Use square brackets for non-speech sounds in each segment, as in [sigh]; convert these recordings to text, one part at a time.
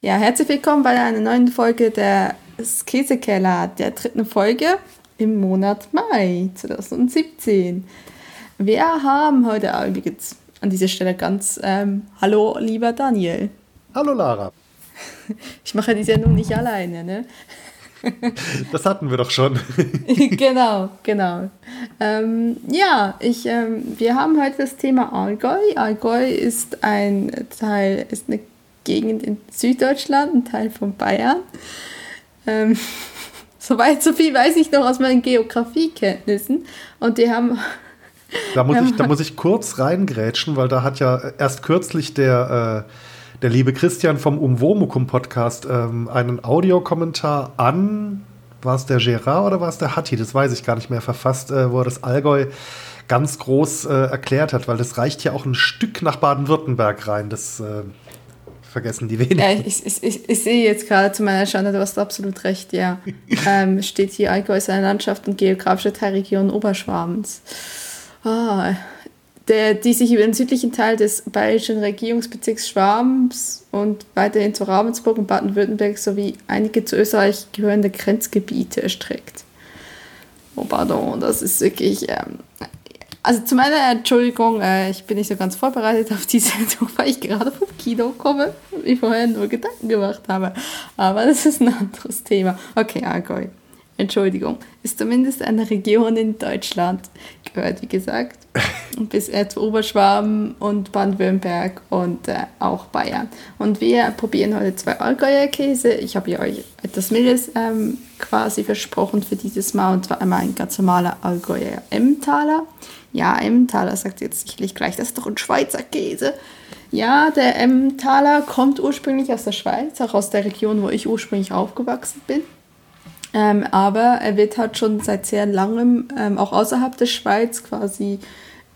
Ja, herzlich willkommen bei einer neuen Folge der Käsekeller, der dritten Folge im Monat Mai 2017. Wir haben heute übrigens an dieser Stelle ganz ähm, Hallo, lieber Daniel. Hallo, Lara. [laughs] Ich mache die Sendung nicht alleine, ne? [laughs] Das hatten wir doch schon. [laughs] genau, genau. Ähm, ja, ich, ähm, wir haben heute das Thema Allgäu. Allgäu ist ein Teil, ist eine Gegend in Süddeutschland, ein Teil von Bayern. Ähm, [laughs] Soweit, so viel weiß ich noch aus meinen Geografiekenntnissen. Und die haben. Da muss, [laughs] ich, da muss ich kurz reingrätschen, weil da hat ja erst kürzlich der, äh, der liebe Christian vom Umwomukum Podcast ähm, einen Audiokommentar an, war es der Gerard oder war es der Hatti, das weiß ich gar nicht mehr, verfasst, äh, wo er das Allgäu ganz groß äh, erklärt hat, weil das reicht ja auch ein Stück nach Baden-Württemberg rein. Das äh, vergessen die wenigsten. Ja, ich, ich, ich, ich sehe jetzt gerade zu meiner Schande, du hast absolut recht, ja. [laughs] ähm, steht hier Allgäu ist eine Landschaft und geografische Teilregion Oberschwabens. Ah, der, die sich über den südlichen Teil des bayerischen Regierungsbezirks Schwabens und weiterhin zu Ravensburg und Baden-Württemberg sowie einige zu Österreich gehörende Grenzgebiete erstreckt. Oh, pardon, das ist wirklich ähm, also zu meiner Entschuldigung, äh, ich bin nicht so ganz vorbereitet auf diese [laughs] Sendung, weil ich gerade vom Kino komme und ich vorher nur Gedanken gemacht habe. Aber das ist ein anderes Thema. Okay, Allgäu. Entschuldigung, ist zumindest eine Region in Deutschland, gehört wie gesagt [laughs] bis zu Oberschwaben und Baden-Württemberg und äh, auch Bayern. Und wir probieren heute zwei Allgäuer Käse. Ich habe ja euch etwas Mildes ähm, quasi versprochen für dieses Mal und zwar einmal ein ganz normaler Allgäuer Emmentaler. Ja, Emmentaler sagt jetzt sicherlich gleich, das ist doch ein Schweizer Käse. Ja, der Emmentaler kommt ursprünglich aus der Schweiz, auch aus der Region, wo ich ursprünglich aufgewachsen bin. Ähm, aber er wird halt schon seit sehr langem ähm, auch außerhalb der Schweiz quasi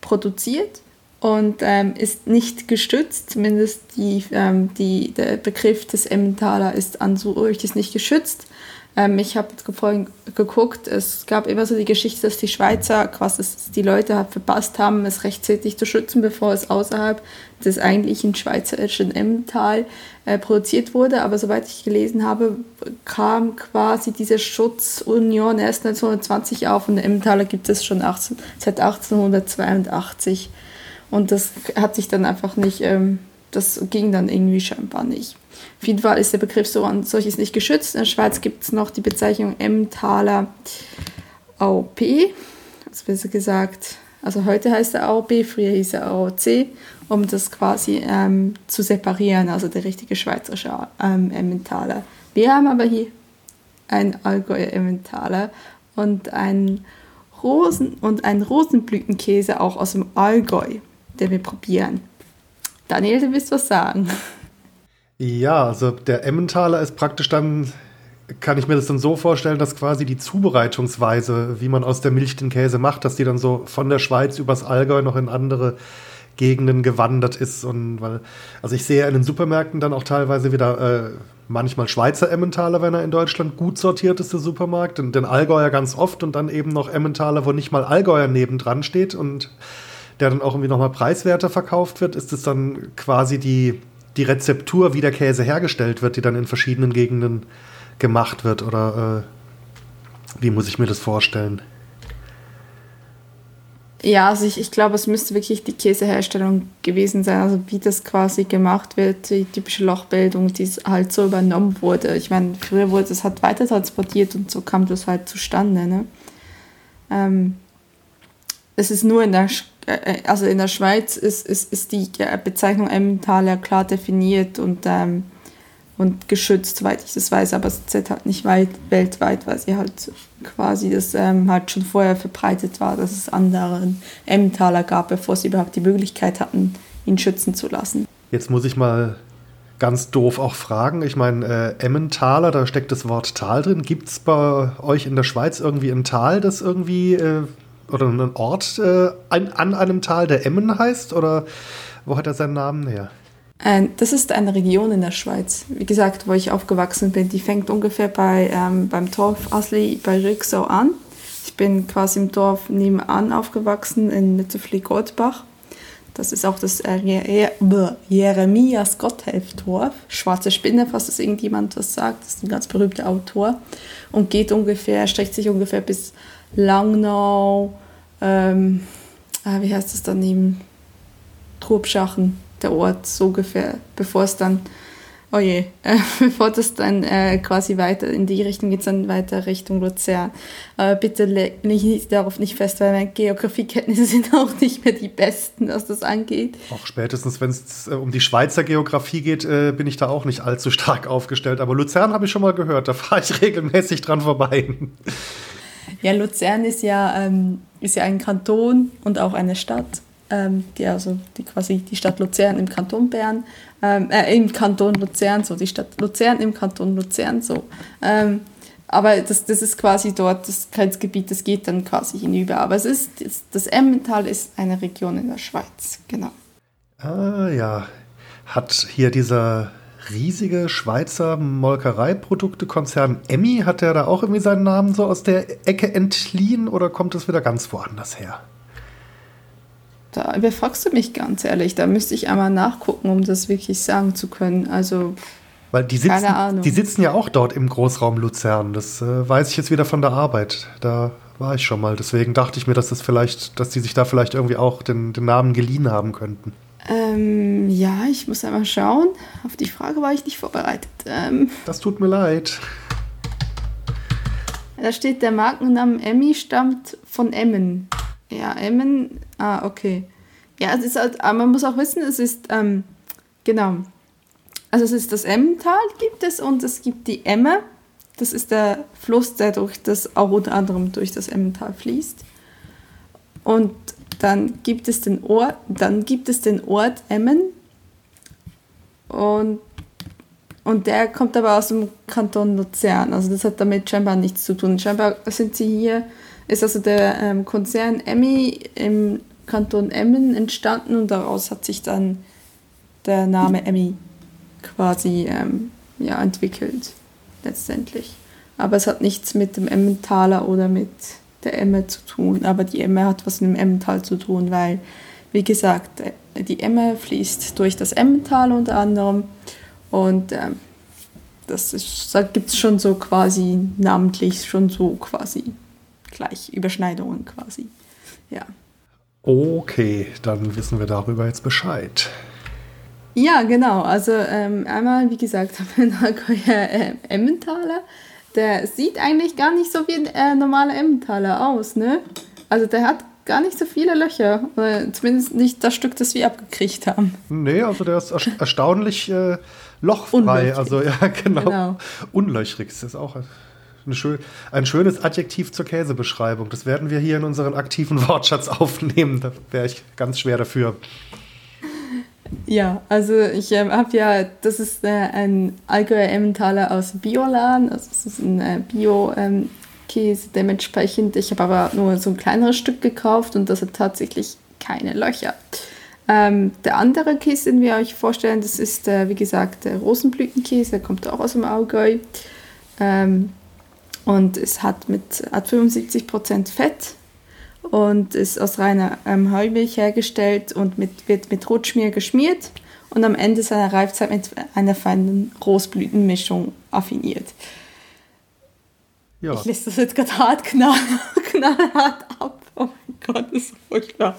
produziert und ähm, ist nicht gestützt, zumindest die, ähm, die, der Begriff des Emmentaler ist an so ist nicht geschützt. Ähm, ich habe jetzt vorhin geguckt, es gab immer so die Geschichte, dass die Schweizer quasi die Leute halt verpasst haben, es rechtzeitig zu schützen, bevor es außerhalb des eigentlichen schweizerischen Emmental äh, produziert wurde. Aber soweit ich gelesen habe, kam quasi diese Schutzunion erst 1920 auf und Emmentaler gibt es schon 18, seit 1882. Und das hat sich dann einfach nicht, ähm, das ging dann irgendwie scheinbar nicht. Auf jeden Fall ist der Begriff so an solches nicht geschützt. In der Schweiz gibt es noch die Bezeichnung Emmentaler AOP, also besser gesagt, also heute heißt er AOP, früher hieß er AOC, um das quasi ähm, zu separieren, also der richtige schweizerische ähm, Emmentaler. Wir haben aber hier ein Allgäuer Emmentaler und einen Rosen und einen Rosenblütenkäse auch aus dem Allgäu, den wir probieren. Daniel, du willst was sagen? Ja, also der Emmentaler ist praktisch dann, kann ich mir das dann so vorstellen, dass quasi die Zubereitungsweise, wie man aus der Milch den Käse macht, dass die dann so von der Schweiz übers Allgäu noch in andere Gegenden gewandert ist. Und weil, also ich sehe in den Supermärkten dann auch teilweise wieder äh, manchmal Schweizer Emmentaler, wenn er in Deutschland gut sortiert ist, der Supermarkt, und den Allgäuer ganz oft und dann eben noch Emmentaler, wo nicht mal Allgäuer nebendran steht und der dann auch irgendwie nochmal preiswerter verkauft wird, ist es dann quasi die die Rezeptur, wie der Käse hergestellt wird, die dann in verschiedenen Gegenden gemacht wird? Oder äh, wie muss ich mir das vorstellen? Ja, also ich, ich glaube, es müsste wirklich die Käseherstellung gewesen sein, also wie das quasi gemacht wird, die typische Lochbildung, die halt so übernommen wurde. Ich meine, früher wurde es halt weiter transportiert und so kam das halt zustande. Ne? Ähm, es ist nur in der also in der Schweiz ist, ist, ist die Bezeichnung Emmentaler klar definiert und, ähm, und geschützt, soweit ich das weiß, aber es ist halt nicht weit, weltweit, weil sie halt quasi das ähm, halt schon vorher verbreitet war, dass es anderen Emmentaler gab, bevor sie überhaupt die Möglichkeit hatten, ihn schützen zu lassen. Jetzt muss ich mal ganz doof auch fragen. Ich meine, äh, Emmentaler, da steckt das Wort Tal drin. Gibt es bei euch in der Schweiz irgendwie ein Tal, das irgendwie äh, oder einen Ort äh, an, an einem Tal, der Emmen heißt? Oder wo hat er seinen Namen her? Das ist eine Region in der Schweiz, wie gesagt, wo ich aufgewachsen bin. Die fängt ungefähr bei, ähm, beim Dorf Asli bei Rücksau an. Ich bin quasi im Dorf nebenan aufgewachsen, in Netzefli-Goldbach. Das ist auch das äh, Jeremias Gotthelf-Dorf. Schwarze Spinne, falls das irgendjemand was sagt. Das ist ein ganz berühmter Autor. Und geht ungefähr, streckt sich ungefähr bis Langnau, ähm, ah, wie heißt das daneben? Trubschachen, der Ort, so ungefähr, bevor es dann Oh je, äh, [laughs] bevor das dann äh, quasi weiter in die Richtung geht, dann weiter Richtung Luzern. Aber bitte leg mich darauf nicht fest, weil meine Geografiekenntnisse [laughs] sind auch nicht mehr die besten, was das angeht. Auch spätestens, wenn es äh, um die Schweizer Geografie geht, äh, bin ich da auch nicht allzu stark [laughs] aufgestellt. Aber Luzern habe ich schon mal gehört, da fahre ich regelmäßig dran vorbei. Ja, Luzern ist ja, ähm, ist ja ein Kanton und auch eine Stadt ähm, die, also die quasi die Stadt Luzern im Kanton Bern, ähm, äh, im Kanton Luzern, so die Stadt Luzern im Kanton Luzern, so. Ähm, aber das, das ist quasi dort das Grenzgebiet, das geht dann quasi hinüber. Aber es ist, das, Emmental ist eine Region in der Schweiz, genau. Ah ja, hat hier dieser riesige Schweizer Molkereiproduktekonzern Emmy, hat der da auch irgendwie seinen Namen so aus der Ecke entliehen oder kommt das wieder ganz woanders her? Da überfragst du mich ganz ehrlich. Da müsste ich einmal nachgucken, um das wirklich sagen zu können. Also. Weil die sitzen, die sitzen ja auch dort im Großraum Luzern. Das äh, weiß ich jetzt wieder von der Arbeit. Da war ich schon mal. Deswegen dachte ich mir, dass das vielleicht, dass die sich da vielleicht irgendwie auch den, den Namen geliehen haben könnten. Ähm, ja, ich muss einmal schauen. Auf die Frage war ich nicht vorbereitet. Ähm, das tut mir leid. Da steht, der Markenname Emmy stammt von Emmen. Ja, Emmen. Ah, okay. Ja, es ist halt, aber man muss auch wissen, es ist, ähm, genau. Also es ist das Emmental gibt es und es gibt die Emme. Das ist der Fluss, der durch das, auch unter anderem durch das Emmental fließt. Und dann gibt es den Ort, dann gibt es den Ort Emmen. Und, und der kommt aber aus dem Kanton Luzern. Also das hat damit scheinbar nichts zu tun. Scheinbar sind sie hier ist also der ähm, Konzern Emmy im Kanton Emmen entstanden und daraus hat sich dann der Name Emmy quasi ähm, ja, entwickelt, letztendlich. Aber es hat nichts mit dem Emmentaler oder mit der Emme zu tun. Aber die Emme hat was mit dem Emmental zu tun, weil, wie gesagt, die Emme fließt durch das Emmental unter anderem. Und ähm, das ist, da gibt es schon so quasi namentlich, schon so quasi gleich Überschneidungen quasi. Ja. Okay, dann wissen wir darüber jetzt Bescheid. Ja, genau. Also ähm, einmal, wie gesagt, haben wir Allgäuer äh, Emmentaler. Der sieht eigentlich gar nicht so wie ein äh, normaler Emmentaler aus, ne? Also der hat gar nicht so viele Löcher. Zumindest nicht das Stück, das wir abgekriegt haben. Nee, also der ist [laughs] erstaunlich äh, lochfrei. Unlöchrig. Also ja, [laughs] genau. genau. Unlöchrig ist das auch schön, ein schönes Adjektiv zur Käsebeschreibung. Das werden wir hier in unseren aktiven Wortschatz aufnehmen. Da wäre ich ganz schwer dafür. Ja, also ich ähm, habe ja, das ist äh, ein Allgäuer Emmentaler aus Biolan, also es ist ein äh, Bio-Käse ähm, dementsprechend. Ich habe aber nur so ein kleineres Stück gekauft und das hat tatsächlich keine Löcher. Ähm, der andere Käse, den wir euch vorstellen, das ist, äh, wie gesagt, der Rosenblütenkäse, der kommt auch aus dem Allgäu. Ähm, und es hat, mit, hat 75% Fett und ist aus reiner ähm, Heumilch hergestellt und mit, wird mit Rotschmier geschmiert und am Ende seiner Reifzeit mit einer feinen Rosblütenmischung affiniert. Ja. Ich lese das jetzt gerade hart knall, [laughs] knallhart ab. Oh mein Gott, das ist so furchtbar.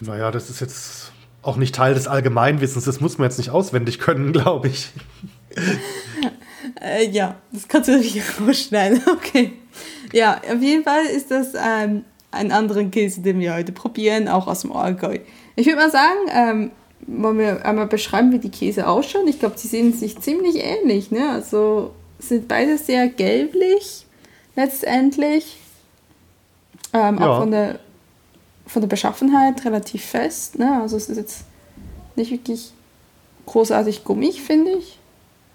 Naja, das ist jetzt auch nicht Teil des Allgemeinwissens. Das muss man jetzt nicht auswendig können, glaube ich. Äh, ja, das kannst du natürlich rausschneiden. [laughs] Okay. Ja, auf jeden Fall ist das ähm, ein anderer Käse, den wir heute probieren, auch aus dem Allgäu. Ich würde mal sagen, ähm, wollen wir einmal beschreiben, wie die Käse ausschauen? Ich glaube, sie sehen sich ziemlich ähnlich. Ne? Also sind beide sehr gelblich letztendlich. Ähm, ja. Auch von der, von der Beschaffenheit relativ fest. Ne? Also es ist jetzt nicht wirklich großartig gummig, finde ich.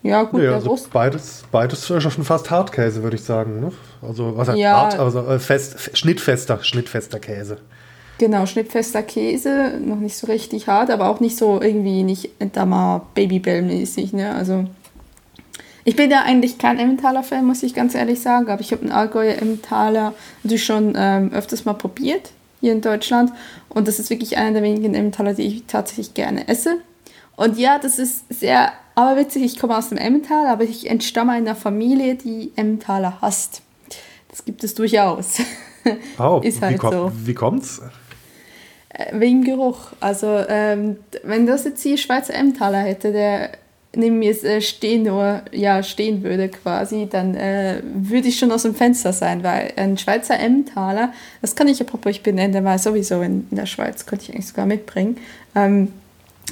Ja, gut, nee, also beides, beides schon fast Hartkäse, würde ich sagen. Ne? Also, was heißt ja, hart? Also äh, fest, schnittfester, schnittfester Käse. Genau, schnittfester Käse, noch nicht so richtig hart, aber auch nicht so irgendwie nicht Entama Babybell-mäßig. Ne? Also, ich bin ja eigentlich kein Emmentaler-Fan, muss ich ganz ehrlich sagen, aber ich habe einen Allgäuer Emmentaler natürlich schon ähm, öfters mal probiert. hier in Deutschland. Und das ist wirklich einer der wenigen Emmentaler, die ich tatsächlich gerne esse. Und ja, das ist sehr aberwitzig. Ich komme aus dem Emmental, aber ich entstamme einer Familie, die Emmentaler hasst. Das gibt es durchaus. [laughs] Oh, [laughs] ist halt wie, komm, so. Wie kommt's? Äh, wegen Geruch. Also, ähm, wenn das jetzt hier Schweizer Emmentaler hätte, der neben mir äh, stehen nur, ja, stehen würde quasi, dann äh, würde ich schon aus dem Fenster sein, weil ein Schweizer Emmentaler, das kann ich apropos, ich benennen, der war sowieso in, in der Schweiz, könnte ich eigentlich sogar mitbringen, ähm,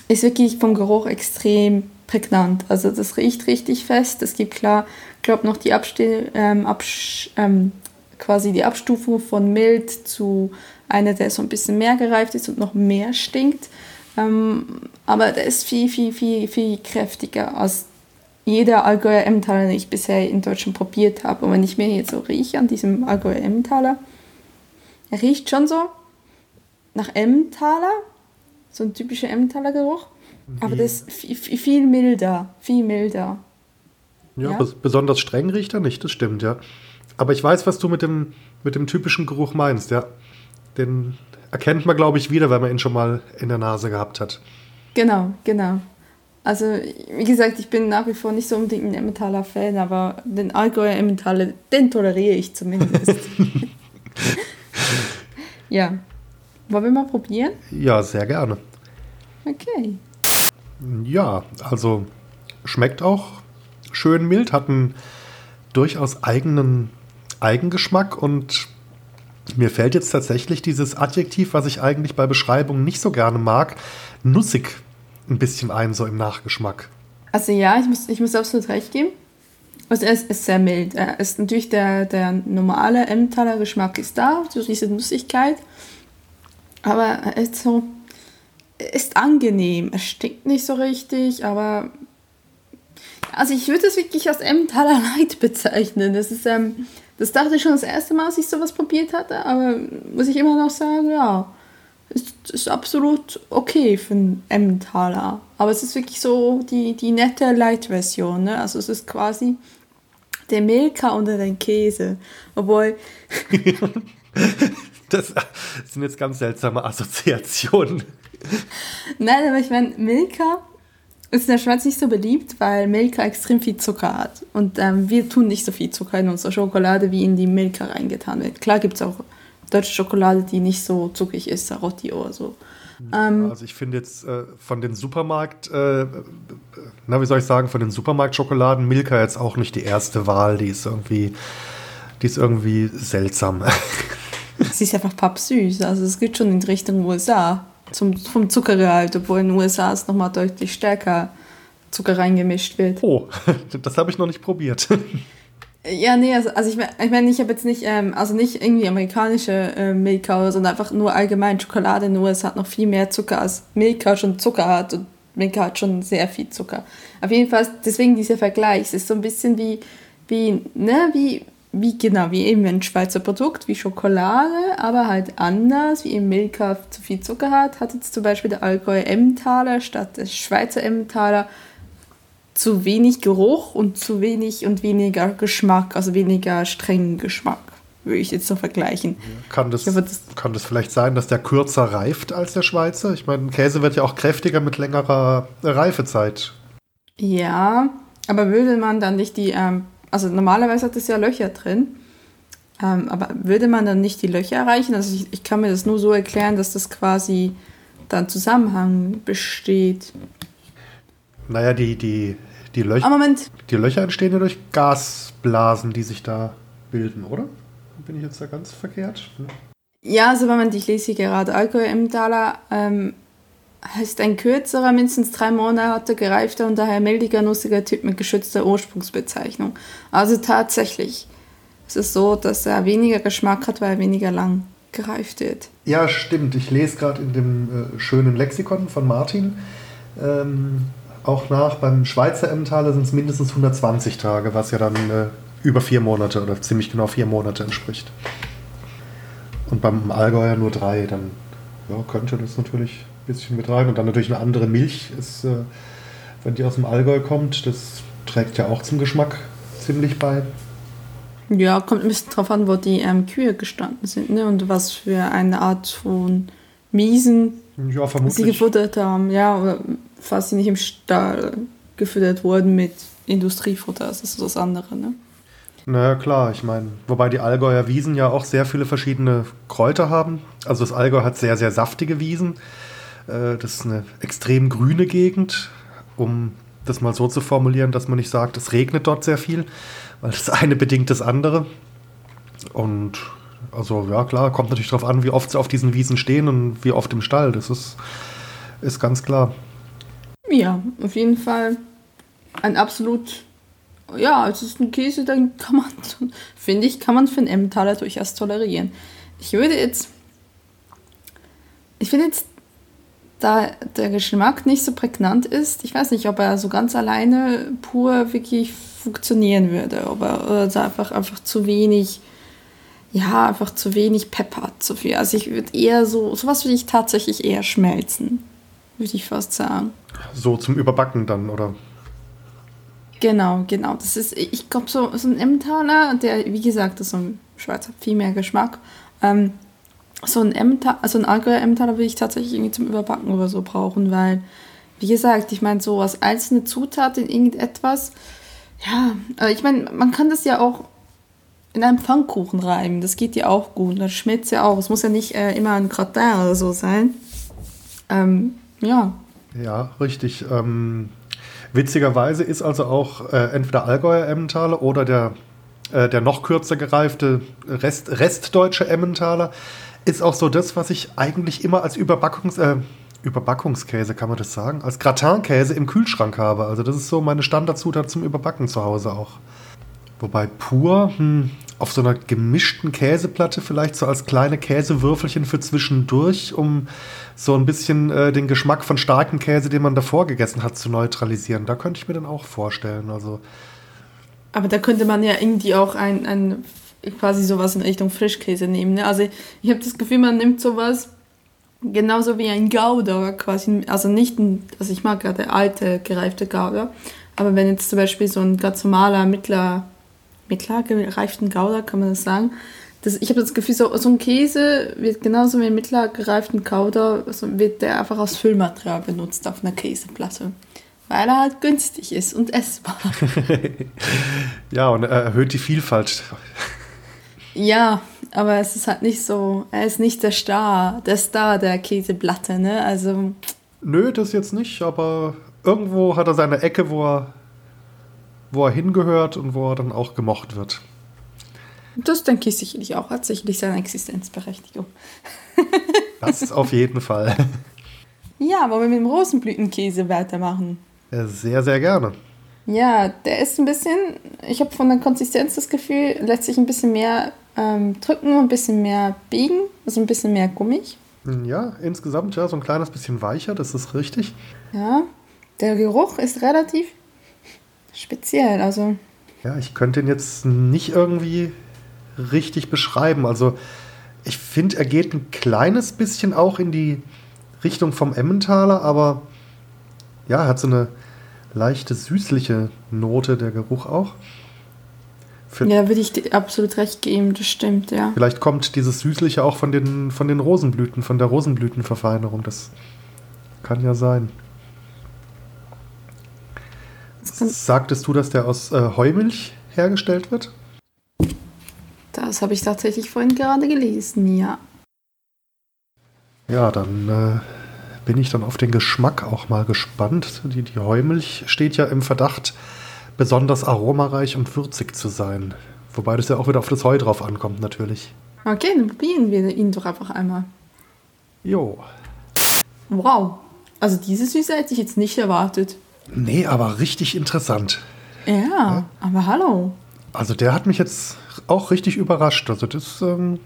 ist wirklich vom Geruch extrem prägnant. Also das riecht richtig fest. Es gibt klar, glaube noch die Abste ähm, Absch ähm, quasi die Abstufung von mild zu einer, der so ein bisschen mehr gereift ist und noch mehr stinkt. Ähm, aber der ist viel, viel, viel, viel kräftiger als jeder Allgäuer Emmentaler, den ich bisher in Deutschland probiert habe. Und wenn ich mir jetzt so rieche an diesem Allgäuer Emmentaler, er riecht schon so nach Emmentaler, so ein typischer Emmentaler Geruch. Aber das ist viel, viel milder, viel milder. Ja, ja? besonders streng riecht er nicht, das stimmt, ja. Aber ich weiß, was du mit dem, mit dem typischen Geruch meinst, ja. Den erkennt man, glaube ich, wieder, wenn man ihn schon mal in der Nase gehabt hat. Genau, genau. Also, wie gesagt, ich bin nach wie vor nicht so unbedingt ein Emmentaler Fan, aber den Allgäuer Emmentaler, den toleriere ich zumindest. [laughs] ja. Wollen wir mal probieren? Ja, sehr gerne. Okay. Ja, also schmeckt auch schön mild, hat einen durchaus eigenen Eigengeschmack und mir fällt jetzt tatsächlich dieses Adjektiv, was ich eigentlich bei Beschreibungen nicht so gerne mag, nussig ein bisschen ein, so im Nachgeschmack. Also ja, ich muss, ich muss absolut recht geben. Also es ist sehr mild. Es ist natürlich der, der normale Emmentaler Geschmack ist da, so diese Nussigkeit. Aber er ist so, ist angenehm. Es stinkt nicht so richtig, aber also ich würde es wirklich als Emmentaler Light [laughs] bezeichnen. Das ist ähm, das dachte ich schon das erste Mal, als ich sowas probiert hatte, aber muss ich immer noch sagen, ja, ist, ist absolut okay für einen Emmentaler. Aber es ist wirklich so die, die nette Light-Version. Ne? Also es ist quasi der Milka unter den Käse. Obwohl. [laughs] das sind jetzt ganz seltsame Assoziationen. [laughs] Nein, aber ich meine, Milka ist in der Schweiz nicht so beliebt, weil Milka extrem viel Zucker hat. Und ähm, wir tun nicht so viel Zucker in unsere Schokolade, wie in die Milka reingetan wird. Klar gibt es auch deutsche Schokolade, die nicht so zuckrig ist, Sarotti oder so. Ähm, also ich finde jetzt äh, von den Supermarkt, äh, na wie soll ich sagen, von den Supermarktschokoladen Milka jetzt auch nicht die erste Wahl. Die ist irgendwie, die ist irgendwie seltsam. [laughs] Sie ist einfach pappsüß. Also es geht schon in Richtung USA zum, vom Zuckergehalt, obwohl in den USA es nochmal deutlich stärker Zucker reingemischt wird. Oh, [laughs] das habe ich noch nicht probiert. [laughs] Ja, nee, also, also ich meine, ich, mein, ich habe jetzt nicht, ähm, also nicht irgendwie amerikanische äh, Milka, sondern einfach nur allgemein Schokolade, nur es hat noch viel mehr Zucker, als Milka schon Zucker hat und Milka hat schon sehr viel Zucker. Auf jeden Fall, deswegen dieser Vergleich, es ist so ein bisschen wie, wie, ne, wie, wie genau, wie eben ein Schweizer Produkt, wie Schokolade, aber halt anders, wie eben Milka zu viel Zucker hat, hat jetzt zum Beispiel der Allgäu Emmentaler statt des Schweizer Emmentaler zu wenig Geruch und zu wenig und weniger Geschmack, also weniger strengen Geschmack, würde ich jetzt so vergleichen. Kann das, hoffe, das, kann das vielleicht sein, dass der kürzer reift als der Schweizer? Ich meine, Käse wird ja auch kräftiger mit längerer Reifezeit. Ja, aber würde man dann nicht die ähm, also normalerweise hat es ja Löcher drin. Ähm, aber würde man dann nicht die Löcher erreichen? Also ich, ich, kann mir das nur so erklären, dass das quasi dann Zusammenhang besteht. Naja, die, die, die, Löcher, Moment. die Löcher entstehen ja durch Gasblasen, die sich da bilden, oder? Bin ich jetzt da ganz verkehrt? Hm. Ja, also wenn man, ich lese hier gerade Alkohol im Taler, ähm, heißt ein kürzerer, mindestens drei Monate gereifter und daher mildiger, nussiger Typ mit geschützter Ursprungsbezeichnung. Also tatsächlich ist es so, dass er weniger Geschmack hat, weil er weniger lang gereift wird. Ja, stimmt. Ich lese gerade in dem äh, schönen Lexikon von Martin ähm, auch nach. Beim Schweizer Emmentaler sind es mindestens 120 Tage, was ja dann äh, über vier Monate oder ziemlich genau vier Monate entspricht. Und beim Allgäuer nur drei, dann ja, könnte das natürlich bisschen mit rein. Und dann natürlich eine andere Milch, ist, äh, wenn die aus dem Allgäu kommt, das trägt ja auch zum Geschmack ziemlich bei. Ja, kommt ein bisschen drauf an, wo die ähm, Kühe gestanden sind ne? und was für eine Art von Miesen ja, sie gefuttert haben. Ja, oder falls sie nicht im Stall gefüttert wurden mit Industriefutter, das ist das andere. Ne? Naja, klar, ich meine, wobei die Allgäuer Wiesen ja auch sehr viele verschiedene Kräuter haben. Also das Allgäu hat sehr, sehr saftige Wiesen. Äh, das ist eine extrem grüne Gegend, um das mal so zu formulieren, dass man nicht sagt, es regnet dort sehr viel, weil das eine bedingt das andere. Und also ja klar, kommt natürlich darauf an, wie oft sie auf diesen Wiesen stehen und wie oft im Stall. Das ist, ist ganz klar. Ja, auf jeden Fall ein absolut, ja, es ist ein Käse, dann kann man, [laughs] finde ich, kann man für einen Emmentaler durchaus tolerieren. Ich würde jetzt, ich finde jetzt da der Geschmack nicht so prägnant ist, ich weiß nicht, ob er so ganz alleine pur wirklich funktionieren würde, ob er oder einfach, einfach zu wenig, ja, einfach zu wenig Pep hat, zu viel. Also ich würde eher so, sowas würde ich tatsächlich eher schmelzen, würde ich fast sagen. So zum Überbacken dann, oder? Genau, genau. Das ist, ich glaube, so, so ein Emmentaler, der, wie gesagt, das ist so ein Schweizer, viel mehr Geschmack. Ähm, so ein Emmentaler, also ein Allgäuer Emmentaler würde ich tatsächlich irgendwie zum Überbacken oder so brauchen, weil, wie gesagt, ich meine, so als einzelne Zutat in irgendetwas, ja, ich meine, man kann das ja auch in einem Pfannkuchen reiben, das geht ja auch gut, das schmeckt ja auch, es muss ja nicht äh, immer ein Gratin oder so sein. Ähm, ja. Ja, richtig. Ähm, witzigerweise ist also auch äh, entweder Allgäuer Emmentaler oder der, äh, der noch kürzer gereifte Rest, Restdeutsche Emmentaler ist auch so das, was ich eigentlich immer als Überbackungs, äh, Überbackungskäse, kann man das sagen, als Gratinkäse im Kühlschrank habe. Also das ist so meine Standardzutat zum Überbacken zu Hause auch. Wobei pur hm, auf so einer gemischten Käseplatte vielleicht so als kleine Käsewürfelchen für zwischendurch, um so ein bisschen äh, den Geschmack von starkem Käse, den man davor gegessen hat, zu neutralisieren. Da könnte ich mir dann auch vorstellen. Also aber da könnte man ja irgendwie auch ein, ein quasi sowas in Richtung Frischkäse nehmen. Ne? Also ich habe das Gefühl, man nimmt sowas genauso wie ein Gouda quasi, also nicht ein, also ich mag der alte gereifte Gouda, aber wenn jetzt zum Beispiel so ein ganz normaler mittler, mittler gereiften Gouda, kann man das sagen, das, ich habe das Gefühl, so, so ein Käse wird genauso wie ein mittler gereiften Gouda, also wird der einfach als Füllmaterial benutzt auf einer Käseplatte weil er halt günstig ist und essbar. [laughs] ja, und er erhöht die Vielfalt. Ja, aber es ist halt nicht so, er ist nicht der Star, der Star der Käseplatte, ne? Also. Nö, das jetzt nicht, aber irgendwo hat er seine Ecke, wo er, wo er hingehört und wo er dann auch gemocht wird. Das denke ich sicherlich auch, hat sicherlich seine Existenzberechtigung. [laughs] das ist auf jeden Fall. Ja, wollen wir mit dem Rosenblütenkäse weitermachen? Sehr, sehr gerne. Ja, der ist ein bisschen, ich habe von der Konsistenz das Gefühl, lässt sich ein bisschen mehr ähm, drücken und ein bisschen mehr biegen, also ein bisschen mehr gummig. Ja, insgesamt ja, so ein kleines bisschen weicher, das ist richtig. Ja, der Geruch ist relativ speziell, also. Ja, ich könnte ihn jetzt nicht irgendwie richtig beschreiben. Also, ich finde, er geht ein kleines bisschen auch in die Richtung vom Emmentaler, aber ja, hat so eine leichte süßliche Note, der Geruch auch. Ja, würde ich dir absolut recht geben, das stimmt, ja. Vielleicht kommt dieses Süßliche auch von den, von den Rosenblüten, von der Rosenblütenverfeinerung. Das kann ja sein. Sagtest du, dass der aus äh, Heumilch hergestellt wird? Das habe ich tatsächlich vorhin gerade gelesen, ja. Ja, dann äh, bin ich dann auf den Geschmack auch mal gespannt. Die, die Heumilch steht ja im Verdacht, besonders aromareich und würzig zu sein. Wobei das ja auch wieder auf das Heu drauf ankommt, natürlich. Okay, dann probieren wir ihn doch einfach einmal. Jo. Wow. Also diese Süße hätte ich jetzt nicht erwartet. Nee, aber richtig interessant. Ja, ja, aber hallo. Also der hat mich jetzt auch richtig überrascht. Also das, ähm,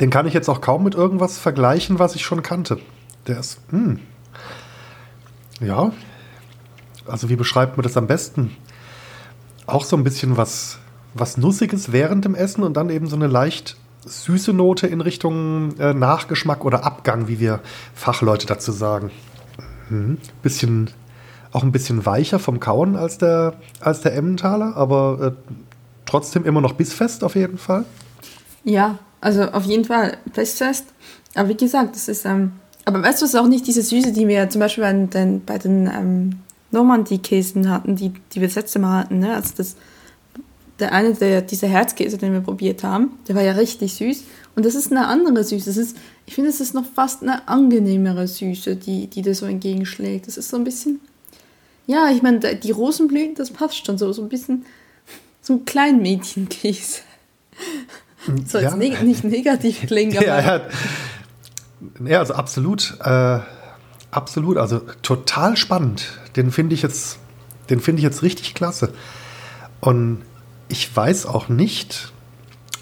den kann ich jetzt auch kaum mit irgendwas vergleichen, was ich schon kannte. Der ist, mh. Hm. ja, also wie beschreibt man das am besten? Auch so ein bisschen was, was Nussiges während dem Essen und dann eben so eine leicht süße Note in Richtung äh, Nachgeschmack oder Abgang, wie wir Fachleute dazu sagen. Mhm. Bisschen, auch ein bisschen weicher vom Kauen als der, als der Emmentaler, aber trotzdem immer noch bissfest auf jeden Fall. Ja, also auf jeden Fall bissfest. Aber wie gesagt, das ist, ähm, aber weißt du, es ist auch nicht diese Süße, die wir zum Beispiel bei den, bei den ähm, Normandie-Käsen hatten, die, die wir das letzte Mal hatten, ne? Also das, der eine, der, dieser Herzkäse, den wir probiert haben, der war ja richtig süß. Und das ist eine andere Süße. Das ist, ich finde, es ist noch fast eine angenehmere Süße, die, die dir so entgegenschlägt. Das ist so ein bisschen, ja, ich meine, die Rosenblüten, das passt schon so, so ein bisschen, [laughs] [laughs] so ein Kleinmädchenkäse. Jetzt Ja. neg nicht negativ klingen, [laughs] aber Ja, ja. ja, also absolut, äh, absolut, also total spannend. Den finde ich jetzt, den finde ich jetzt richtig klasse. Und ich weiß auch nicht,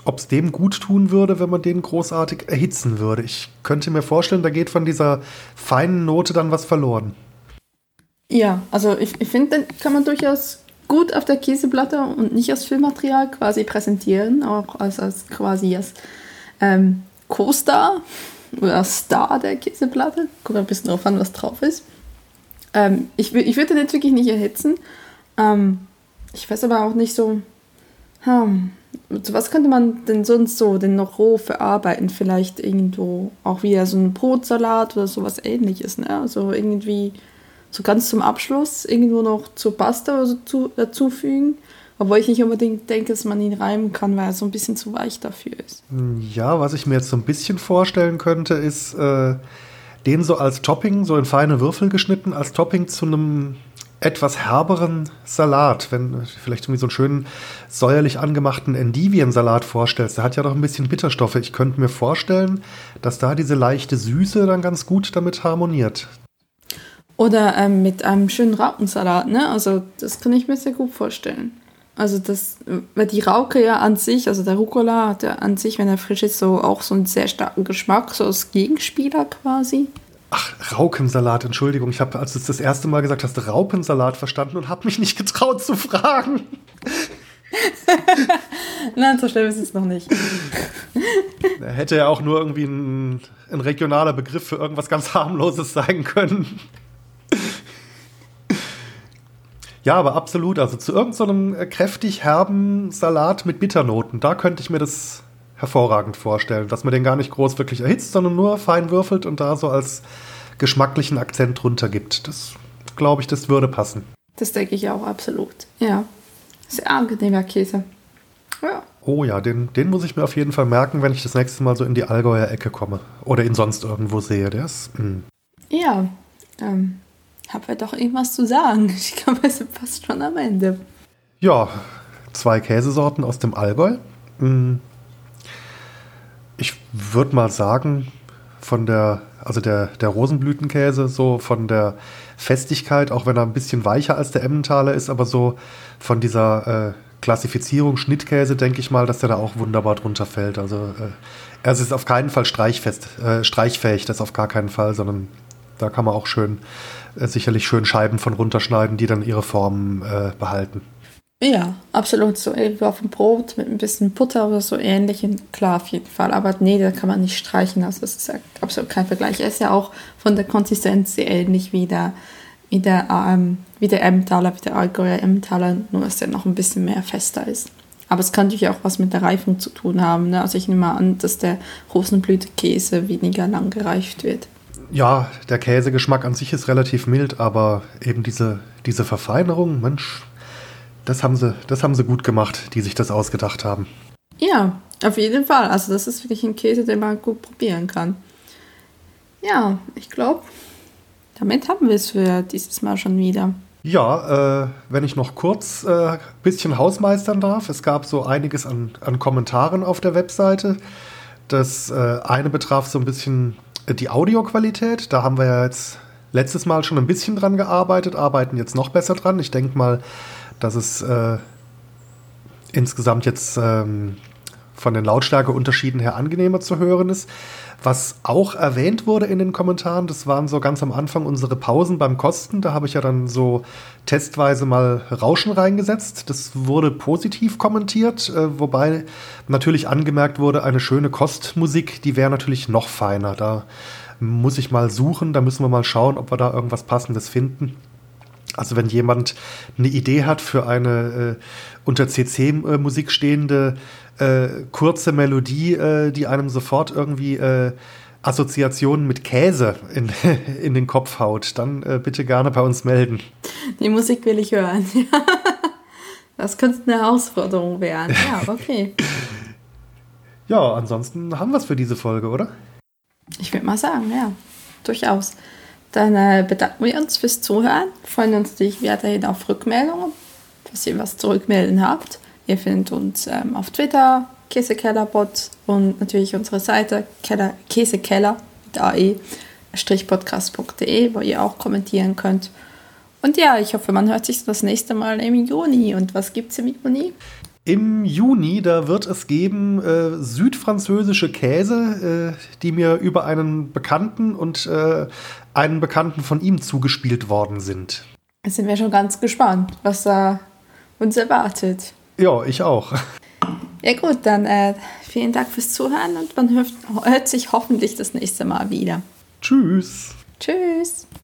ob es dem gut tun würde, wenn man den großartig erhitzen würde. Ich könnte mir vorstellen, da geht von dieser feinen Note dann was verloren. Ja, also ich, ich finde, den kann man durchaus gut auf der Käseplatte und nicht als Filmmaterial quasi präsentieren, auch als, als quasi als ähm, Co-Star oder Star der Käseplatte. Kommt ein bisschen drauf an, was drauf ist. Ähm, ich, ich würde den jetzt wirklich nicht erhitzen. Ähm, ich weiß aber auch nicht so, hm, zu was könnte man denn sonst so denn noch roh verarbeiten? Vielleicht irgendwo auch wieder so ein Brotsalat oder sowas ähnliches, ne? Also irgendwie so ganz zum Abschluss irgendwo noch zur Pasta oder so zu, dazufügen. Obwohl ich nicht unbedingt denke, dass man ihn reiben kann, weil er so ein bisschen zu weich dafür ist. Ja, was ich mir jetzt so ein bisschen vorstellen könnte, ist äh, den so als Topping, so in feine Würfel geschnitten, als Topping zu einem etwas herberen Salat. Wenn vielleicht irgendwie so einen schönen säuerlich angemachten Endiviensalat vorstellst, der hat ja doch ein bisschen Bitterstoffe. Ich könnte mir vorstellen, dass da diese leichte Süße dann ganz gut damit harmoniert. Oder ähm, mit einem schönen Raukensalat, ne? Also das kann ich mir sehr gut vorstellen. Also das, weil die Rauke ja an sich, also der Rucola hat ja an sich, wenn er frisch ist, so auch so einen sehr starken Geschmack, so als Gegenspieler quasi. Ach, Raukensalat, Entschuldigung. Ich habe, als du es das erste Mal gesagt hast, Raupensalat verstanden und habe mich nicht getraut zu fragen. [laughs] Nein, so schlimm ist es noch nicht. Hätte ja auch nur irgendwie ein, ein regionaler Begriff für irgendwas ganz harmloses sein können. Ja, aber absolut. Also zu irgendeinem so kräftig herben Salat mit Bitternoten, da könnte ich mir das hervorragend vorstellen, dass man den gar nicht groß wirklich erhitzt, sondern nur fein würfelt und da so als geschmacklichen Akzent drunter gibt. Das glaube ich, das würde passen. Das denke ich auch absolut. Ja. Sehr angenehmer Käse. Ja. Oh ja, den, den muss ich mir auf jeden Fall merken, wenn ich das nächste Mal so in die Allgäuer Ecke komme. Oder ihn sonst irgendwo sehe. Der ist. mm. Ja. Ähm, hab ja doch irgendwas zu sagen. [laughs] Ich glaube, wir sind fast schon am Ende. Ja, zwei Käsesorten aus dem Allgäu. Mm. Ich würde mal sagen, von der, also der, der Rosenblütenkäse, so von der Festigkeit, auch wenn er ein bisschen weicher als der Emmentaler ist, aber so von dieser äh, Klassifizierung Schnittkäse, denke ich mal, dass der da auch wunderbar drunter fällt. Also äh, er ist auf keinen Fall streichfest, äh, streichfähig, das auf gar keinen Fall, sondern da kann man auch schön, äh, sicherlich schön Scheiben von runterschneiden, die dann ihre Formen äh, behalten. Ja, absolut. So auf dem Brot mit ein bisschen Butter oder so ähnlich. Klar, auf jeden Fall. Aber nee, da kann man nicht streichen. Also das ist ja absolut kein Vergleich. Er ist ja auch von der Konsistenz sehr ähnlich wie der, wie der, ähm, wie der Emmentaler, wie der Allgäuer Emmentaler, nur dass der noch ein bisschen mehr fester ist. Aber es kann natürlich auch was mit der Reifung zu tun haben. Ne? Also ich nehme an, dass der Rosenblütekäse weniger lang gereift wird. Ja, der Käsegeschmack an sich ist relativ mild, aber eben diese, diese Verfeinerung, Mensch, das haben, sie, das haben sie gut gemacht, die sich das ausgedacht haben. Ja, auf jeden Fall. Also das ist wirklich ein Käse, den man gut probieren kann. Ja, ich glaube, damit haben wir es für dieses Mal schon wieder. Ja, äh, wenn ich noch kurz ein äh, bisschen hausmeistern darf, es gab so einiges an, an Kommentaren auf der Webseite. Das äh, eine betraf so ein bisschen die Audioqualität. Da haben wir ja jetzt letztes Mal schon ein bisschen dran gearbeitet, arbeiten jetzt noch besser dran. Ich denke mal, dass es äh, insgesamt jetzt ähm, von den Lautstärkeunterschieden her angenehmer zu hören ist. Was auch erwähnt wurde in den Kommentaren, das waren so ganz am Anfang unsere Pausen beim Kosten. Da habe ich ja dann so testweise mal Rauschen reingesetzt. Das wurde positiv kommentiert, äh, wobei natürlich angemerkt wurde, eine schöne Kostmusik, die wäre natürlich noch feiner. Da muss ich mal suchen, da müssen wir mal schauen, ob wir da irgendwas Passendes finden. Also wenn jemand eine Idee hat für eine äh, unter CC-Musik stehende äh, kurze Melodie, äh, die einem sofort irgendwie äh, Assoziationen mit Käse in, [laughs] in den Kopf haut, dann äh, bitte gerne bei uns melden. Die Musik will ich hören. [laughs] das könnte eine Herausforderung werden. Ja, okay. [laughs] ja, ansonsten haben wir es für diese Folge, oder? Ich würde mal sagen, ja, durchaus. Dann äh, bedanken wir uns fürs Zuhören. Freuen uns natürlich weiterhin auf Rückmeldungen, dass ihr was zurückmelden habt. Ihr findet uns ähm, auf Twitter, Käsekellerbot und natürlich unsere Seite Keller, Käsekeller mit ae-podcast.de, wo ihr auch kommentieren könnt. Und ja, ich hoffe, man hört sich das nächste Mal im Juni. Und was gibt es im Juni? Im Juni, da wird es geben äh, südfranzösische Käse, äh, die mir über einen Bekannten und äh, einen Bekannten von ihm zugespielt worden sind. Da sind wir schon ganz gespannt, was da uns erwartet. Ja, ich auch. Ja gut, dann äh, vielen Dank fürs Zuhören und man hört, hört sich hoffentlich das nächste Mal wieder. Tschüss. Tschüss.